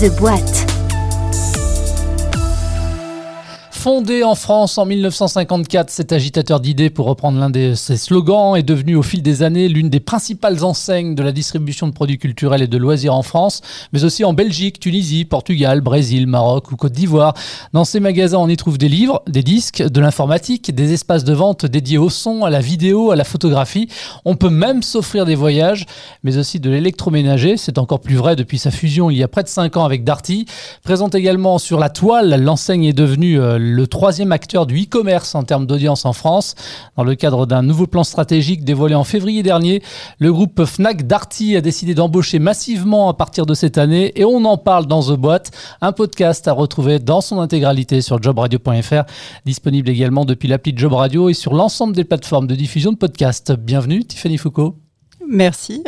The Boîte. Fondé en France en 1954, cet agitateur d'idées, pour reprendre l'un de ses slogans, est devenu au fil des années l'une des principales enseignes de la distribution de produits culturels et de loisirs en France, mais aussi en Belgique, Tunisie, Portugal, Brésil, Maroc ou Côte d'Ivoire. Dans ces magasins, on y trouve des livres, des disques, de l'informatique, des espaces de vente dédiés au son, à la vidéo, à la photographie. On peut même s'offrir des voyages, mais aussi de l'électroménager. C'est encore plus vrai depuis sa fusion il y a près de 5 ans avec Darty. Présente également sur la toile, l'enseigne est devenue euh, le troisième acteur du e-commerce en termes d'audience en France. Dans le cadre d'un nouveau plan stratégique dévoilé en février dernier, le groupe Fnac Darty a décidé d'embaucher massivement à partir de cette année et on en parle dans The Boîte, un podcast à retrouver dans son intégralité sur jobradio.fr, disponible également depuis l'appli Job Radio et sur l'ensemble des plateformes de diffusion de podcasts. Bienvenue Tiffany Foucault. Merci.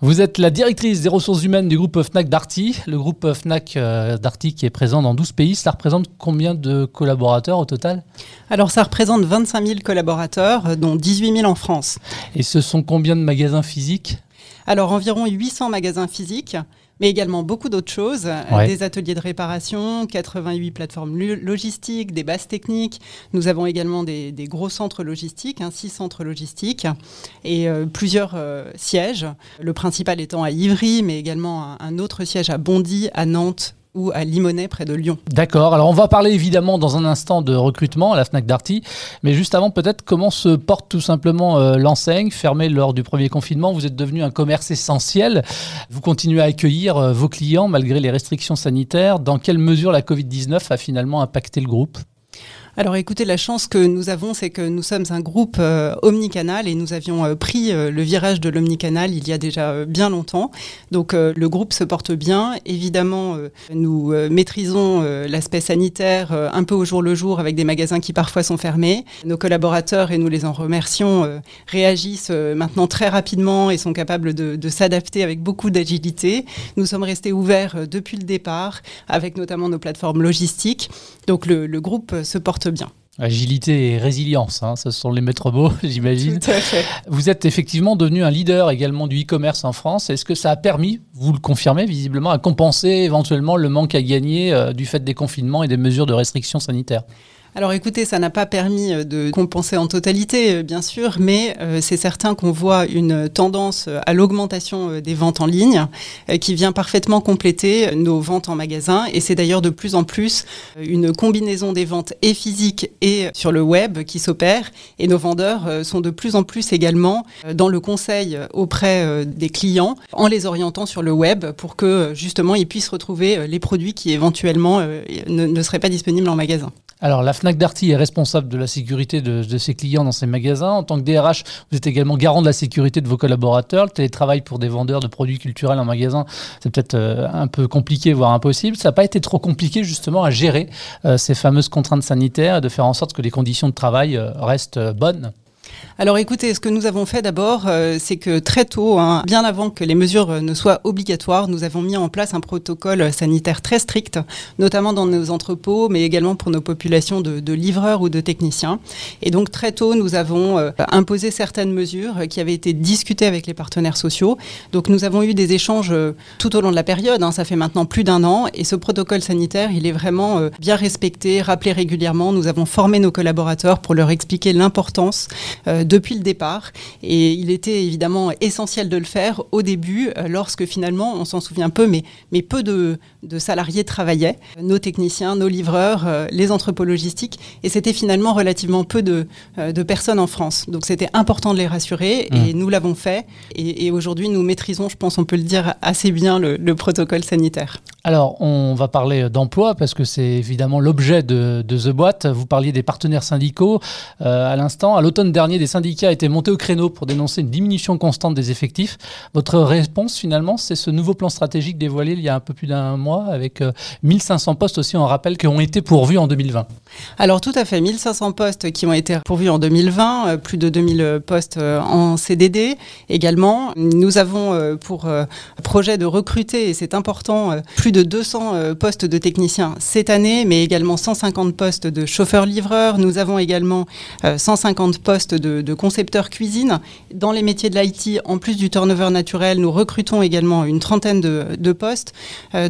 Vous êtes la directrice des ressources humaines du groupe Fnac Darty. Le groupe Fnac euh, Darty qui est présent dans 12 pays, ça représente combien de collaborateurs au total? Alors ça représente 25 000 collaborateurs, euh, dont 18 000 en France. Et ce sont combien de magasins physiques? Alors environ 800 magasins physiques mais également beaucoup d'autres choses, Ouais. des ateliers de réparation, 88 plateformes logistiques, des bases techniques. Nous avons également des, des gros centres logistiques, hein, six centres logistiques et euh, plusieurs euh, sièges. Le principal étant à Ivry, mais également un, un autre siège à Bondy, à Nantes ou à Limonest, près de Lyon. D'accord. Alors on va parler évidemment dans un instant de recrutement à la Fnac Darty, mais juste avant peut-être comment se porte tout simplement euh, l'enseigne? Fermée lors du premier confinement. Vous êtes devenu un commerce essentiel. Vous continuez à accueillir euh, vos clients malgré les restrictions sanitaires. Dans quelle mesure la Covid-19 a finalement impacté le groupe? Alors écoutez, la chance que nous avons, c'est que nous sommes un groupe euh, omnicanal et nous avions euh, pris euh, le virage de l'omnicanal il y a déjà bien longtemps. Donc le groupe se porte bien. Évidemment, nous maîtrisons l'aspect sanitaire un peu au jour le jour avec des magasins qui parfois sont fermés. Nos collaborateurs, et nous les en remercions, réagissent maintenant très rapidement et sont capables de, s'adapter avec beaucoup d'agilité. Nous sommes restés ouverts depuis le départ avec notamment nos plateformes logistiques. Donc le, le groupe se porte bien. Agilité et résilience, hein, ce sont les maîtres mots, j'imagine. Tout à fait. Vous êtes effectivement devenu un leader également du e-commerce en France. Est-ce que ça a permis, vous le confirmez visiblement, à compenser éventuellement le manque à gagner euh, du fait des confinements et des mesures de restriction sanitaire Alors écoutez, ça n'a pas permis euh, de compenser en totalité, euh, bien sûr, mais euh, c'est certain qu'on voit une tendance à l'augmentation des ventes en ligne qui vient parfaitement compléter nos ventes en magasin. Et c'est d'ailleurs de plus en plus une combinaison des ventes et physiques et sur le web qui s'opère. Et nos vendeurs sont de plus en plus également dans le conseil auprès des clients en les orientant sur le web pour que justement ils puissent retrouver les produits qui éventuellement ne, ne seraient pas disponibles en magasin. Alors, la Fnac Darty est responsable de la sécurité de, ses clients dans ses magasins. En tant que DRH, vous êtes également garant de la sécurité de vos collaborateurs. Le télétravail pour des vendeurs de produits culturels en magasin, c'est peut-être euh, un peu compliqué, voire impossible. Ça n'a pas été trop compliqué, justement, à gérer euh, ces fameuses contraintes sanitaires et de faire en sorte que les conditions de travail euh, restent bonnes. Alors écoutez, ce que nous avons fait d'abord, euh, c'est que très tôt, hein, bien avant que les mesures euh, ne soient obligatoires, nous avons mis en place un protocole sanitaire très strict, notamment dans nos entrepôts, mais également pour nos populations de, livreurs ou de techniciens. Et donc très tôt, nous avons euh, imposé certaines mesures qui avaient été discutées avec les partenaires sociaux. Donc nous avons eu des échanges tout au long de la période, hein, ça fait maintenant plus d'un an, et ce protocole sanitaire, il est vraiment bien respecté, rappelé régulièrement. Nous avons formé nos collaborateurs pour leur expliquer l'importance depuis le départ. Et il était évidemment essentiel de le faire au début, euh, lorsque finalement, on s'en souvient peu, mais, mais peu de, de salariés travaillaient, nos techniciens, nos livreurs, euh, les entrepôts logistiques, et c'était finalement relativement peu de, euh, de personnes en France. Donc c'était important de les rassurer, et nous l'avons fait. Et, et aujourd'hui, nous maîtrisons, je pense, on peut le dire assez bien, le, le protocole sanitaire. Alors, on va parler d'emploi parce que c'est évidemment l'objet de, The Boîte. Vous parliez des partenaires syndicaux euh, à l'instant. À l'automne dernier, des syndicats étaient montés au créneau pour dénoncer une diminution constante des effectifs. Votre réponse, finalement, c'est ce nouveau plan stratégique dévoilé il y a un peu plus d'un mois avec euh, 1500 postes aussi, on rappelle, qui ont été pourvus en 2020. Alors tout à fait, 1500 postes qui ont été pourvus en 2020, euh, plus de 2000 postes euh, en CDD également. Nous avons pour projet de recruter, et c'est important, plus plus de 200 postes de techniciens cette année, mais également 150 postes de chauffeurs-livreurs. Nous avons également 150 postes de, de concepteurs cuisine. Dans les métiers de l'IT, en plus du turnover naturel, nous recrutons également une trentaine de, de postes.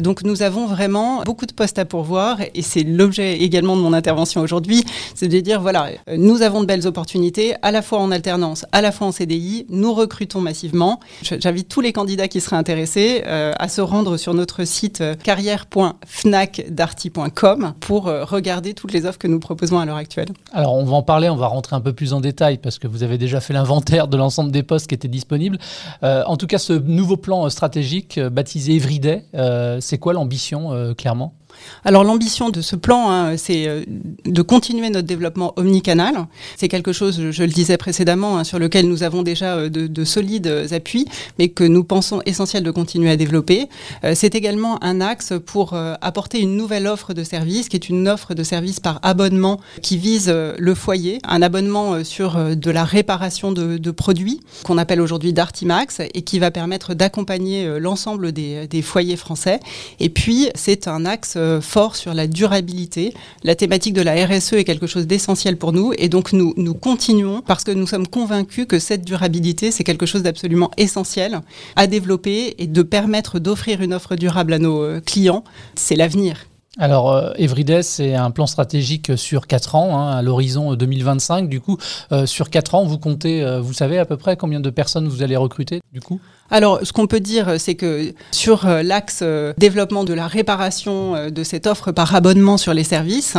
donc nous avons vraiment beaucoup de postes à pourvoir et c'est l'objet également de mon intervention aujourd'hui, c'est de dire voilà, nous avons de belles opportunités à la fois en alternance, à la fois en CDI, nous recrutons massivement. J'invite tous les candidats qui seraient intéressés euh, à se rendre sur notre site euh, carrière.fnacdarty.com pour euh, regarder toutes les offres que nous proposons à l'heure actuelle. Alors on va en parler, on va rentrer un peu plus en détail parce que vous avez déjà fait l'inventaire de l'ensemble des postes qui étaient disponibles. en tout cas, ce nouveau plan stratégique baptisé Everyday, c'est quoi l'ambition clairement? Alors l'ambition de ce plan, hein, c'est euh, de continuer notre développement omnicanal. C'est quelque chose, je le disais précédemment, hein, sur lequel nous avons déjà euh, de, solides appuis, mais que nous pensons essentiel de continuer à développer. Euh, c'est également un axe pour apporter une nouvelle offre de service, qui est une offre de service par abonnement qui vise le foyer, un abonnement sur de la réparation de, produits qu'on appelle aujourd'hui Dartimax et qui va permettre d'accompagner l'ensemble des, des foyers français. Et puis c'est un axe fort sur la durabilité. La thématique de la RSE est quelque chose d'essentiel pour nous et donc nous, nous continuons parce que nous sommes convaincus que cette durabilité, c'est quelque chose d'absolument essentiel à développer et de permettre d'offrir une offre durable à nos euh, clients. C'est l'avenir. Alors, euh, Everyday, c'est un plan stratégique sur 4 ans, hein, à l'horizon 2025. Du coup, euh, sur 4 ans, vous comptez, euh, vous savez à peu près combien de personnes vous allez recruter, du coup? Alors, ce qu'on peut dire, c'est que sur l'axe développement de la réparation de cette offre par abonnement sur les services,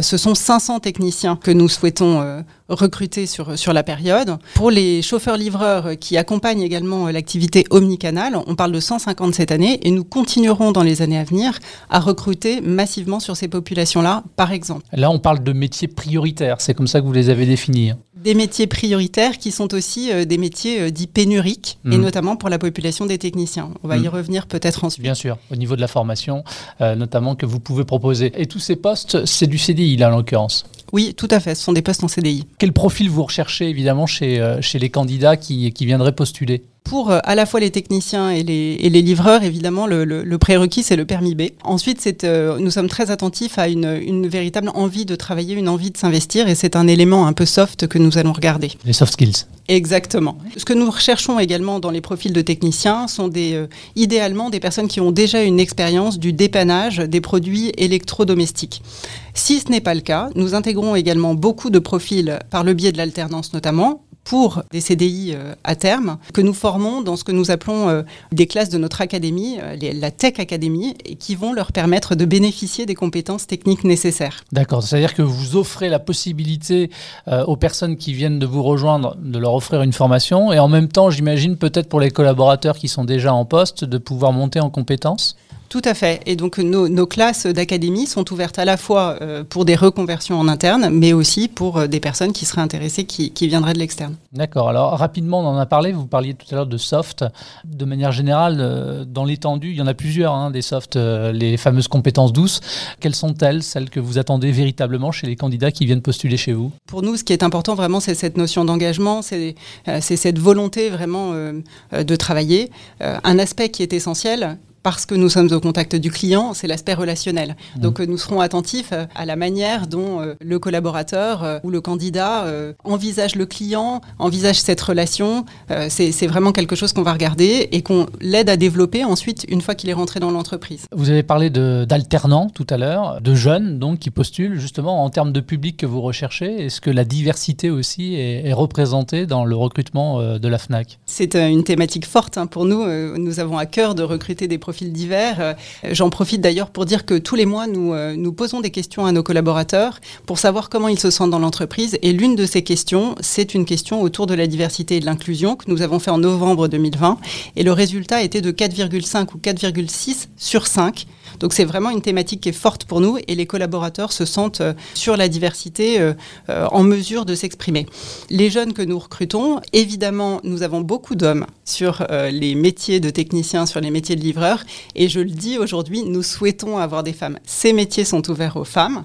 ce sont 500 techniciens que nous souhaitons recruter sur, sur la période. Pour les chauffeurs-livreurs qui accompagnent également l'activité omnicanal, on parle de 150 cette année et nous continuerons dans les années à venir à recruter massivement sur ces populations-là, par exemple. Là, on parle de métiers prioritaires, c'est comme ça que vous les avez définis. Hein. Des métiers prioritaires qui sont aussi euh, des métiers euh, dits pénuriques, et mmh. notamment pour la population des techniciens. On va y mmh. revenir peut-être ensuite. Bien sûr, au niveau de la formation, euh, notamment que vous pouvez proposer. Et tous ces postes, c'est du CDI là en l'occurrence oui, tout à fait. Ce sont des postes en CDI. Quel profil vous recherchez évidemment chez, chez les candidats qui viendraient postuler? Pour euh, à la fois les techniciens et les, et les livreurs, évidemment, le, le, prérequis, c'est le permis B. Ensuite, c'est, euh, nous sommes très attentifs à une, une, véritable envie de travailler, une envie de s'investir, et c'est un élément un peu soft que nous allons regarder. Les soft skills. Exactement. Ce que nous recherchons également dans les profils de techniciens sont des, euh, idéalement des personnes qui ont déjà une expérience du dépannage des produits électrodomestiques. Si ce n'est pas le cas, nous intégrons également beaucoup de profils par le biais de l'alternance notamment, pour des CDI euh, à terme, que nous formons dans ce que nous appelons euh, des classes de notre académie, euh, la Tech Academy, et qui vont leur permettre de bénéficier des compétences techniques nécessaires. D'accord, c'est-à-dire que vous offrez la possibilité aux personnes qui viennent de vous rejoindre de leur offrir une formation, et en même temps, j'imagine peut-être pour les collaborateurs qui sont déjà en poste, de pouvoir monter en compétences? Tout à fait. Et donc nos, classes d'académie sont ouvertes à la fois euh, pour des reconversions en interne, mais aussi pour euh, des personnes qui seraient intéressées, qui, viendraient de l'externe. D'accord. Alors rapidement, on en a parlé. Vous parliez tout à l'heure de soft. De manière générale, euh, dans l'étendue, il y en a plusieurs, hein, des soft, les fameuses compétences douces. Quelles sont-elles, celles que vous attendez véritablement chez les candidats qui viennent postuler chez vous? Pour nous, ce qui est important vraiment, c'est cette notion d'engagement, c'est cette volonté vraiment de travailler. un aspect qui est essentiel, parce que nous sommes au contact du client, c'est l'aspect relationnel. Mmh. Donc euh, nous serons attentifs euh, à la manière dont euh, le collaborateur ou le candidat envisage le client, envisage cette relation. c'est vraiment quelque chose qu'on va regarder et qu'on l'aide à développer ensuite une fois qu'il est rentré dans l'entreprise. Vous avez parlé d'alternants tout à l'heure, de jeunes donc qui postulent justement en termes de public que vous recherchez. Est-ce que la diversité aussi est, représentée dans le recrutement de la FNAC C'est une thématique forte hein, pour nous. Nous avons à cœur de recruter des profils divers. Euh, j'en profite d'ailleurs pour dire que tous les mois, nous, euh, nous posons des questions à nos collaborateurs pour savoir comment ils se sentent dans l'entreprise. Et l'une de ces questions, c'est une question autour de la diversité et de l'inclusion que nous avons fait en novembre 2020. Et le résultat était de 4,5 ou 4,6 sur 5 donc c'est vraiment une thématique qui est forte pour nous et les collaborateurs se sentent euh, sur la diversité euh, euh, en mesure de s'exprimer. Les jeunes que nous recrutons, évidemment, nous avons beaucoup d'hommes sur les métiers de techniciens, sur les métiers de livreurs et je le dis aujourd'hui, nous souhaitons avoir des femmes. Ces métiers sont ouverts aux femmes.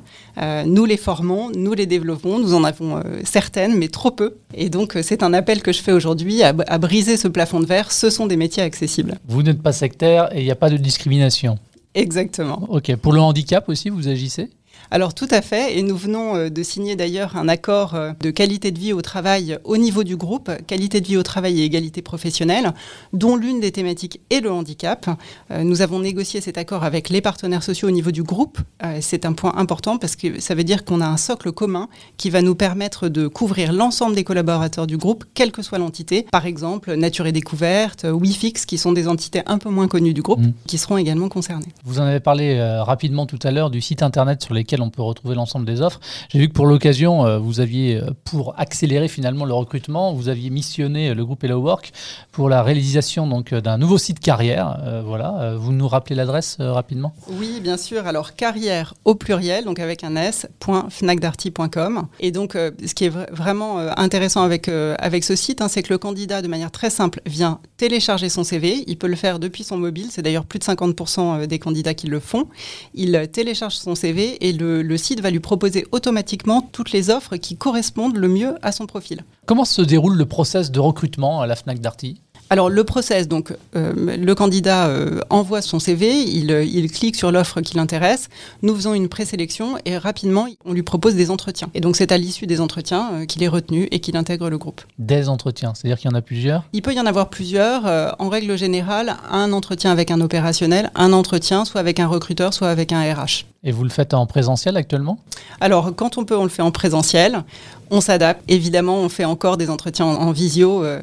nous les formons, nous les développons, nous en avons certaines, mais trop peu. Et donc c'est un appel que je fais aujourd'hui à, à briser ce plafond de verre. Ce sont des métiers accessibles. Vous n'êtes pas sectaire et il n'y a pas de discrimination Exactement. Ok. Pour le handicap aussi, vous agissez? Alors tout à fait, et nous venons euh, de signer d'ailleurs un accord euh, de qualité de vie au travail au niveau du groupe, qualité de vie au travail et égalité professionnelle, dont l'une des thématiques est le handicap. Euh, nous avons négocié cet accord avec les partenaires sociaux au niveau du groupe. C'est un point important parce que ça veut dire qu'on a un socle commun qui va nous permettre de couvrir l'ensemble des collaborateurs du groupe, quelle que soit l'entité. Par exemple, Nature et Découverte, WeFix, qui sont des entités un peu moins connues du groupe, mmh. qui seront également concernées. Vous en avez parlé rapidement tout à l'heure du site internet sur on peut retrouver l'ensemble des offres. J'ai vu que pour l'occasion, euh, vous aviez, euh, pour accélérer finalement le recrutement, vous aviez missionné euh, le groupe Hello Work pour la réalisation donc d'un nouveau site carrière. voilà, vous nous rappelez l'adresse rapidement? Oui, bien sûr. Alors carrière au pluriel, donc avec un s. .fnacdarty.com. Et donc, ce qui est vraiment intéressant avec avec ce site, hein, c'est que le candidat, de manière très simple, vient télécharger son CV. Il peut le faire depuis son mobile. C'est d'ailleurs plus de 50% des candidats qui le font. Il télécharge son CV et le le, site va lui proposer automatiquement toutes les offres qui correspondent le mieux à son profil. Comment se déroule le process de recrutement à la FNAC Darty? Alors le process, donc euh, le candidat euh, envoie son CV, il, clique sur l'offre qui l'intéresse, nous faisons une présélection et rapidement on lui propose des entretiens. Et donc c'est à l'issue des entretiens euh, qu'il est retenu et qu'il intègre le groupe. Des entretiens, c'est-à-dire qu'il y en a plusieurs? Il peut y en avoir plusieurs. en règle générale, un entretien avec un opérationnel, un entretien soit avec un recruteur, soit avec un RH. Et vous le faites en présentiel actuellement? Alors, quand on peut, on le fait en présentiel. On s'adapte. Évidemment, on fait encore des entretiens en, visio euh,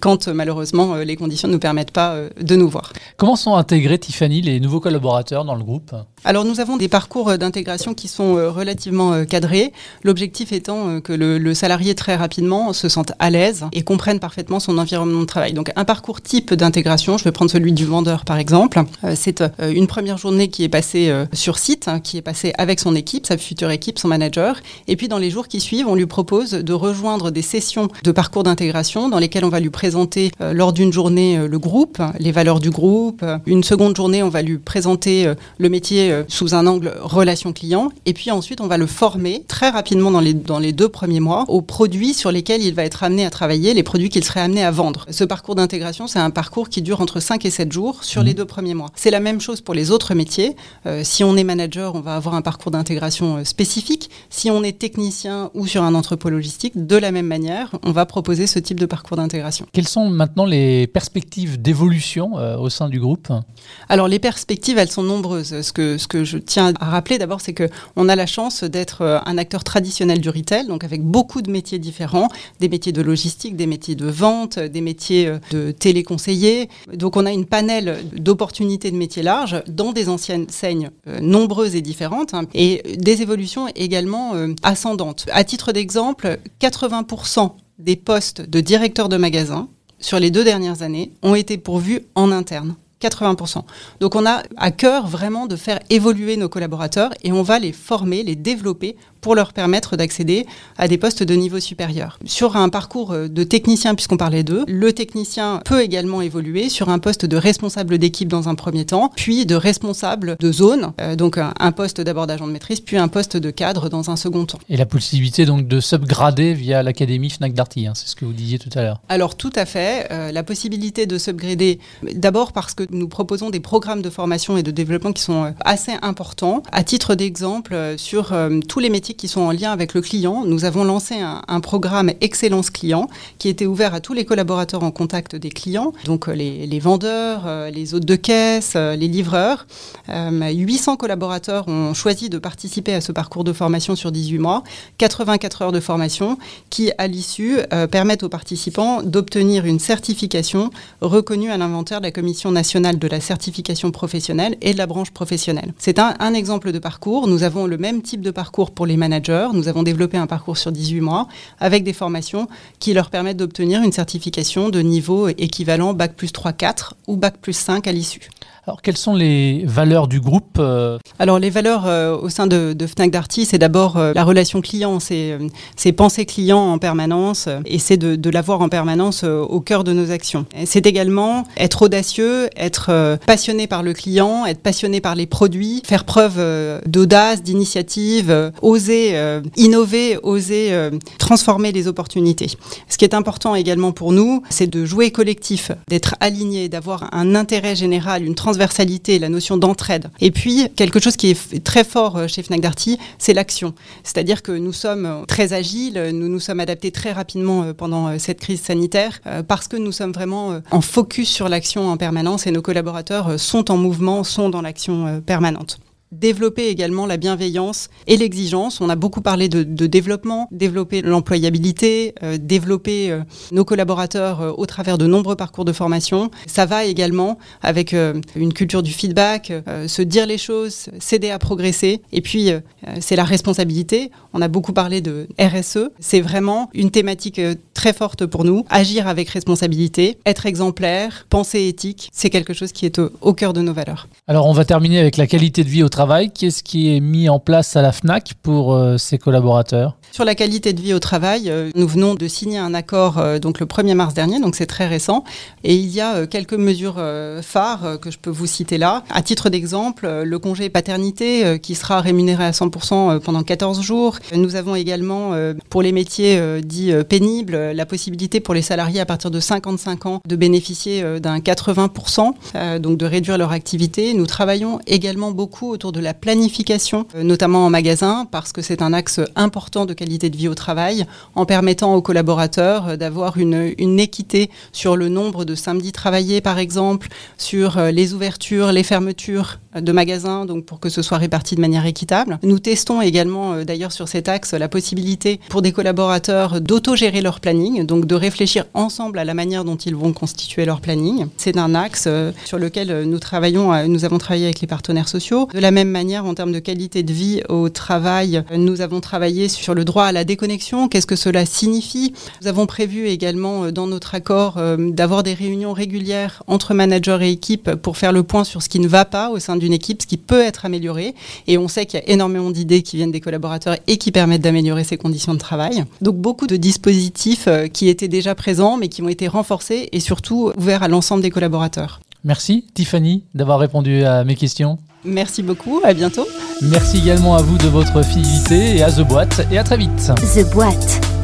quand malheureusement euh, les conditions ne nous permettent pas euh, de nous voir. Comment sont intégrés, Tiffany, les nouveaux collaborateurs dans le groupe? Alors, nous avons des parcours d'intégration qui sont relativement cadrés. L'objectif étant que le, salarié très rapidement se sente à l'aise et comprenne parfaitement son environnement de travail. Donc, un parcours type d'intégration, je vais prendre celui du vendeur par exemple. C'est une première journée qui est passée sur site, hein, qui est passée avec son équipe, sa future équipe, son manager. Et puis, dans les jours qui suivent, on lui propose de rejoindre des sessions de parcours d'intégration dans lesquelles on va lui présenter euh, lors d'une journée euh, le groupe, les valeurs du groupe. Une seconde journée, on va lui présenter euh, le métier sous un angle relation client. Et puis ensuite, on va le former très rapidement dans les, dans les deux premiers mois aux produits sur lesquels il va être amené à travailler, les produits qu'il serait amené à vendre. Ce parcours d'intégration, c'est un parcours qui dure entre 5 et 7 jours sur les mmh. deux premiers mois. C'est la même chose pour les autres métiers. si on est manager, on va avoir un parcours d'intégration spécifique. Si on est technicien ou sur un entrepôt logistique, de la même manière, on va proposer ce type de parcours d'intégration. Quelles sont maintenant les perspectives d'évolution euh, au sein du groupe? Alors les perspectives, elles sont nombreuses. Ce que, ce que je tiens à rappeler d'abord, c'est qu'on a la chance d'être euh, un acteur traditionnel du retail, donc avec beaucoup de métiers différents, des métiers de logistique, des métiers de vente, des métiers euh, de téléconseiller. Donc on a une panel d'opportunités de métiers larges dans des anciennes saignes nombreuses et différentes hein, et des évolutions également ascendantes. À titre d'exemple, exemple, 80% des postes de directeur de magasin sur les deux dernières années ont été pourvus en interne. 80%. Donc on a à cœur vraiment de faire évoluer nos collaborateurs et on va les former, les développer pour leur permettre d'accéder à des postes de niveau supérieur. Sur un parcours euh, de technicien, puisqu'on parlait d'eux, le technicien peut également évoluer sur un poste de responsable d'équipe dans un premier temps, puis de responsable de zone, euh, donc un, poste d'abord d'agent de maîtrise, puis un poste de cadre dans un second temps. Et la possibilité donc de subgrader via l'académie Fnac Darty, hein, c'est ce que vous disiez tout à l'heure. Alors tout à fait, euh, la possibilité de subgrader, d'abord parce que nous proposons des programmes de formation et de développement qui sont assez importants. À titre d'exemple, sur tous les métiers qui sont en lien avec le client. Nous avons lancé un, programme Excellence Client qui était ouvert à tous les collaborateurs en contact des clients, donc euh, les, vendeurs, euh, les hôtes de caisse, euh, les livreurs. 800 collaborateurs ont choisi de participer à ce parcours de formation sur 18 mois, 84 heures de formation qui, à l'issue, permettent aux participants d'obtenir une certification reconnue à l'inventaire de la Commission nationale de la certification professionnelle et de la branche professionnelle. C'est un, un exemple de parcours. Nous avons le même type de parcours pour les managers. Nous avons développé un parcours sur 18 mois avec des formations qui leur permettent d'obtenir une certification de niveau équivalent Bac plus 3-4 ou Bac plus 5 à l'issue. Alors, quelles sont les valeurs du groupe euh Alors, les valeurs euh, au sein de, Fnac Darty, c'est d'abord euh, la relation client, c'est penser client en permanence et c'est de, l'avoir en permanence au cœur de nos actions. C'est également être audacieux, être être passionné par le client, être passionné par les produits, faire preuve d'audace, d'initiative, oser innover, oser transformer les opportunités. Ce qui est important également pour nous, c'est de jouer collectif, d'être aligné, d'avoir un intérêt général, une transversalité, la notion d'entraide. Et puis, quelque chose qui est très fort chez Fnac c'est l'action. C'est-à-dire que nous sommes très agiles, nous nous sommes adaptés très rapidement euh, pendant euh, cette crise sanitaire euh, parce que nous sommes vraiment en focus sur l'action en permanence et nos collaborateurs sont en mouvement, sont dans l'action permanente développer également la bienveillance et l'exigence. On a beaucoup parlé de, développement, développer l'employabilité, euh, développer euh, nos collaborateurs euh, au travers de nombreux parcours de formation. Ça va également avec une culture du feedback, se dire les choses, s'aider à progresser. Et puis, c'est la responsabilité. On a beaucoup parlé de RSE. C'est vraiment une thématique très forte pour nous. Agir avec responsabilité, être exemplaire, penser éthique, c'est quelque chose qui est au, cœur de nos valeurs. Alors, on va terminer avec la qualité de vie au travail. Qu'est-ce qui est mis en place à la FNAC pour euh, ses collaborateurs? Sur la qualité de vie au travail, euh, nous venons de signer un accord euh, donc le 1er mars dernier, donc c'est très récent, et il y a quelques mesures phares que je peux vous citer là. À titre d'exemple, le congé paternité qui sera rémunéré à 100% pendant 14 jours. Nous avons également pour les métiers dits pénibles la possibilité pour les salariés à partir de 55 ans de bénéficier d'un 80%, donc de réduire leur activité. Nous travaillons également beaucoup autour de la planification, euh, notamment en magasin, parce que c'est un axe important de qualité de vie au travail, en permettant aux collaborateurs euh, d'avoir une, équité sur le nombre de samedis travaillés, par exemple, sur euh, les ouvertures, les fermetures de magasins, donc pour que ce soit réparti de manière équitable. Nous testons également, d'ailleurs, sur cet axe, la possibilité pour des collaborateurs d'autogérer leur planning, donc de réfléchir ensemble à la manière dont ils vont constituer leur planning. C'est un axe sur lequel nous travaillons, nous avons travaillé avec les partenaires sociaux. De la même manière, en termes de qualité de vie au travail, nous avons travaillé sur le droit à la déconnexion. Qu'est-ce que cela signifie? Nous avons prévu également euh, dans notre accord euh, d'avoir des réunions régulières entre managers et équipes pour faire le point sur ce qui ne va pas au sein d'une équipe, ce qui peut être amélioré. Et on sait qu'il y a énormément d'idées qui viennent des collaborateurs et qui permettent d'améliorer ces conditions de travail. Donc beaucoup de dispositifs euh, qui étaient déjà présents mais qui ont été renforcés et surtout ouverts à l'ensemble des collaborateurs. Merci Tiffany d'avoir répondu à mes questions. Merci beaucoup, à bientôt. Merci également à vous de votre fidélité et à The Boîte et à très vite. The Boîte.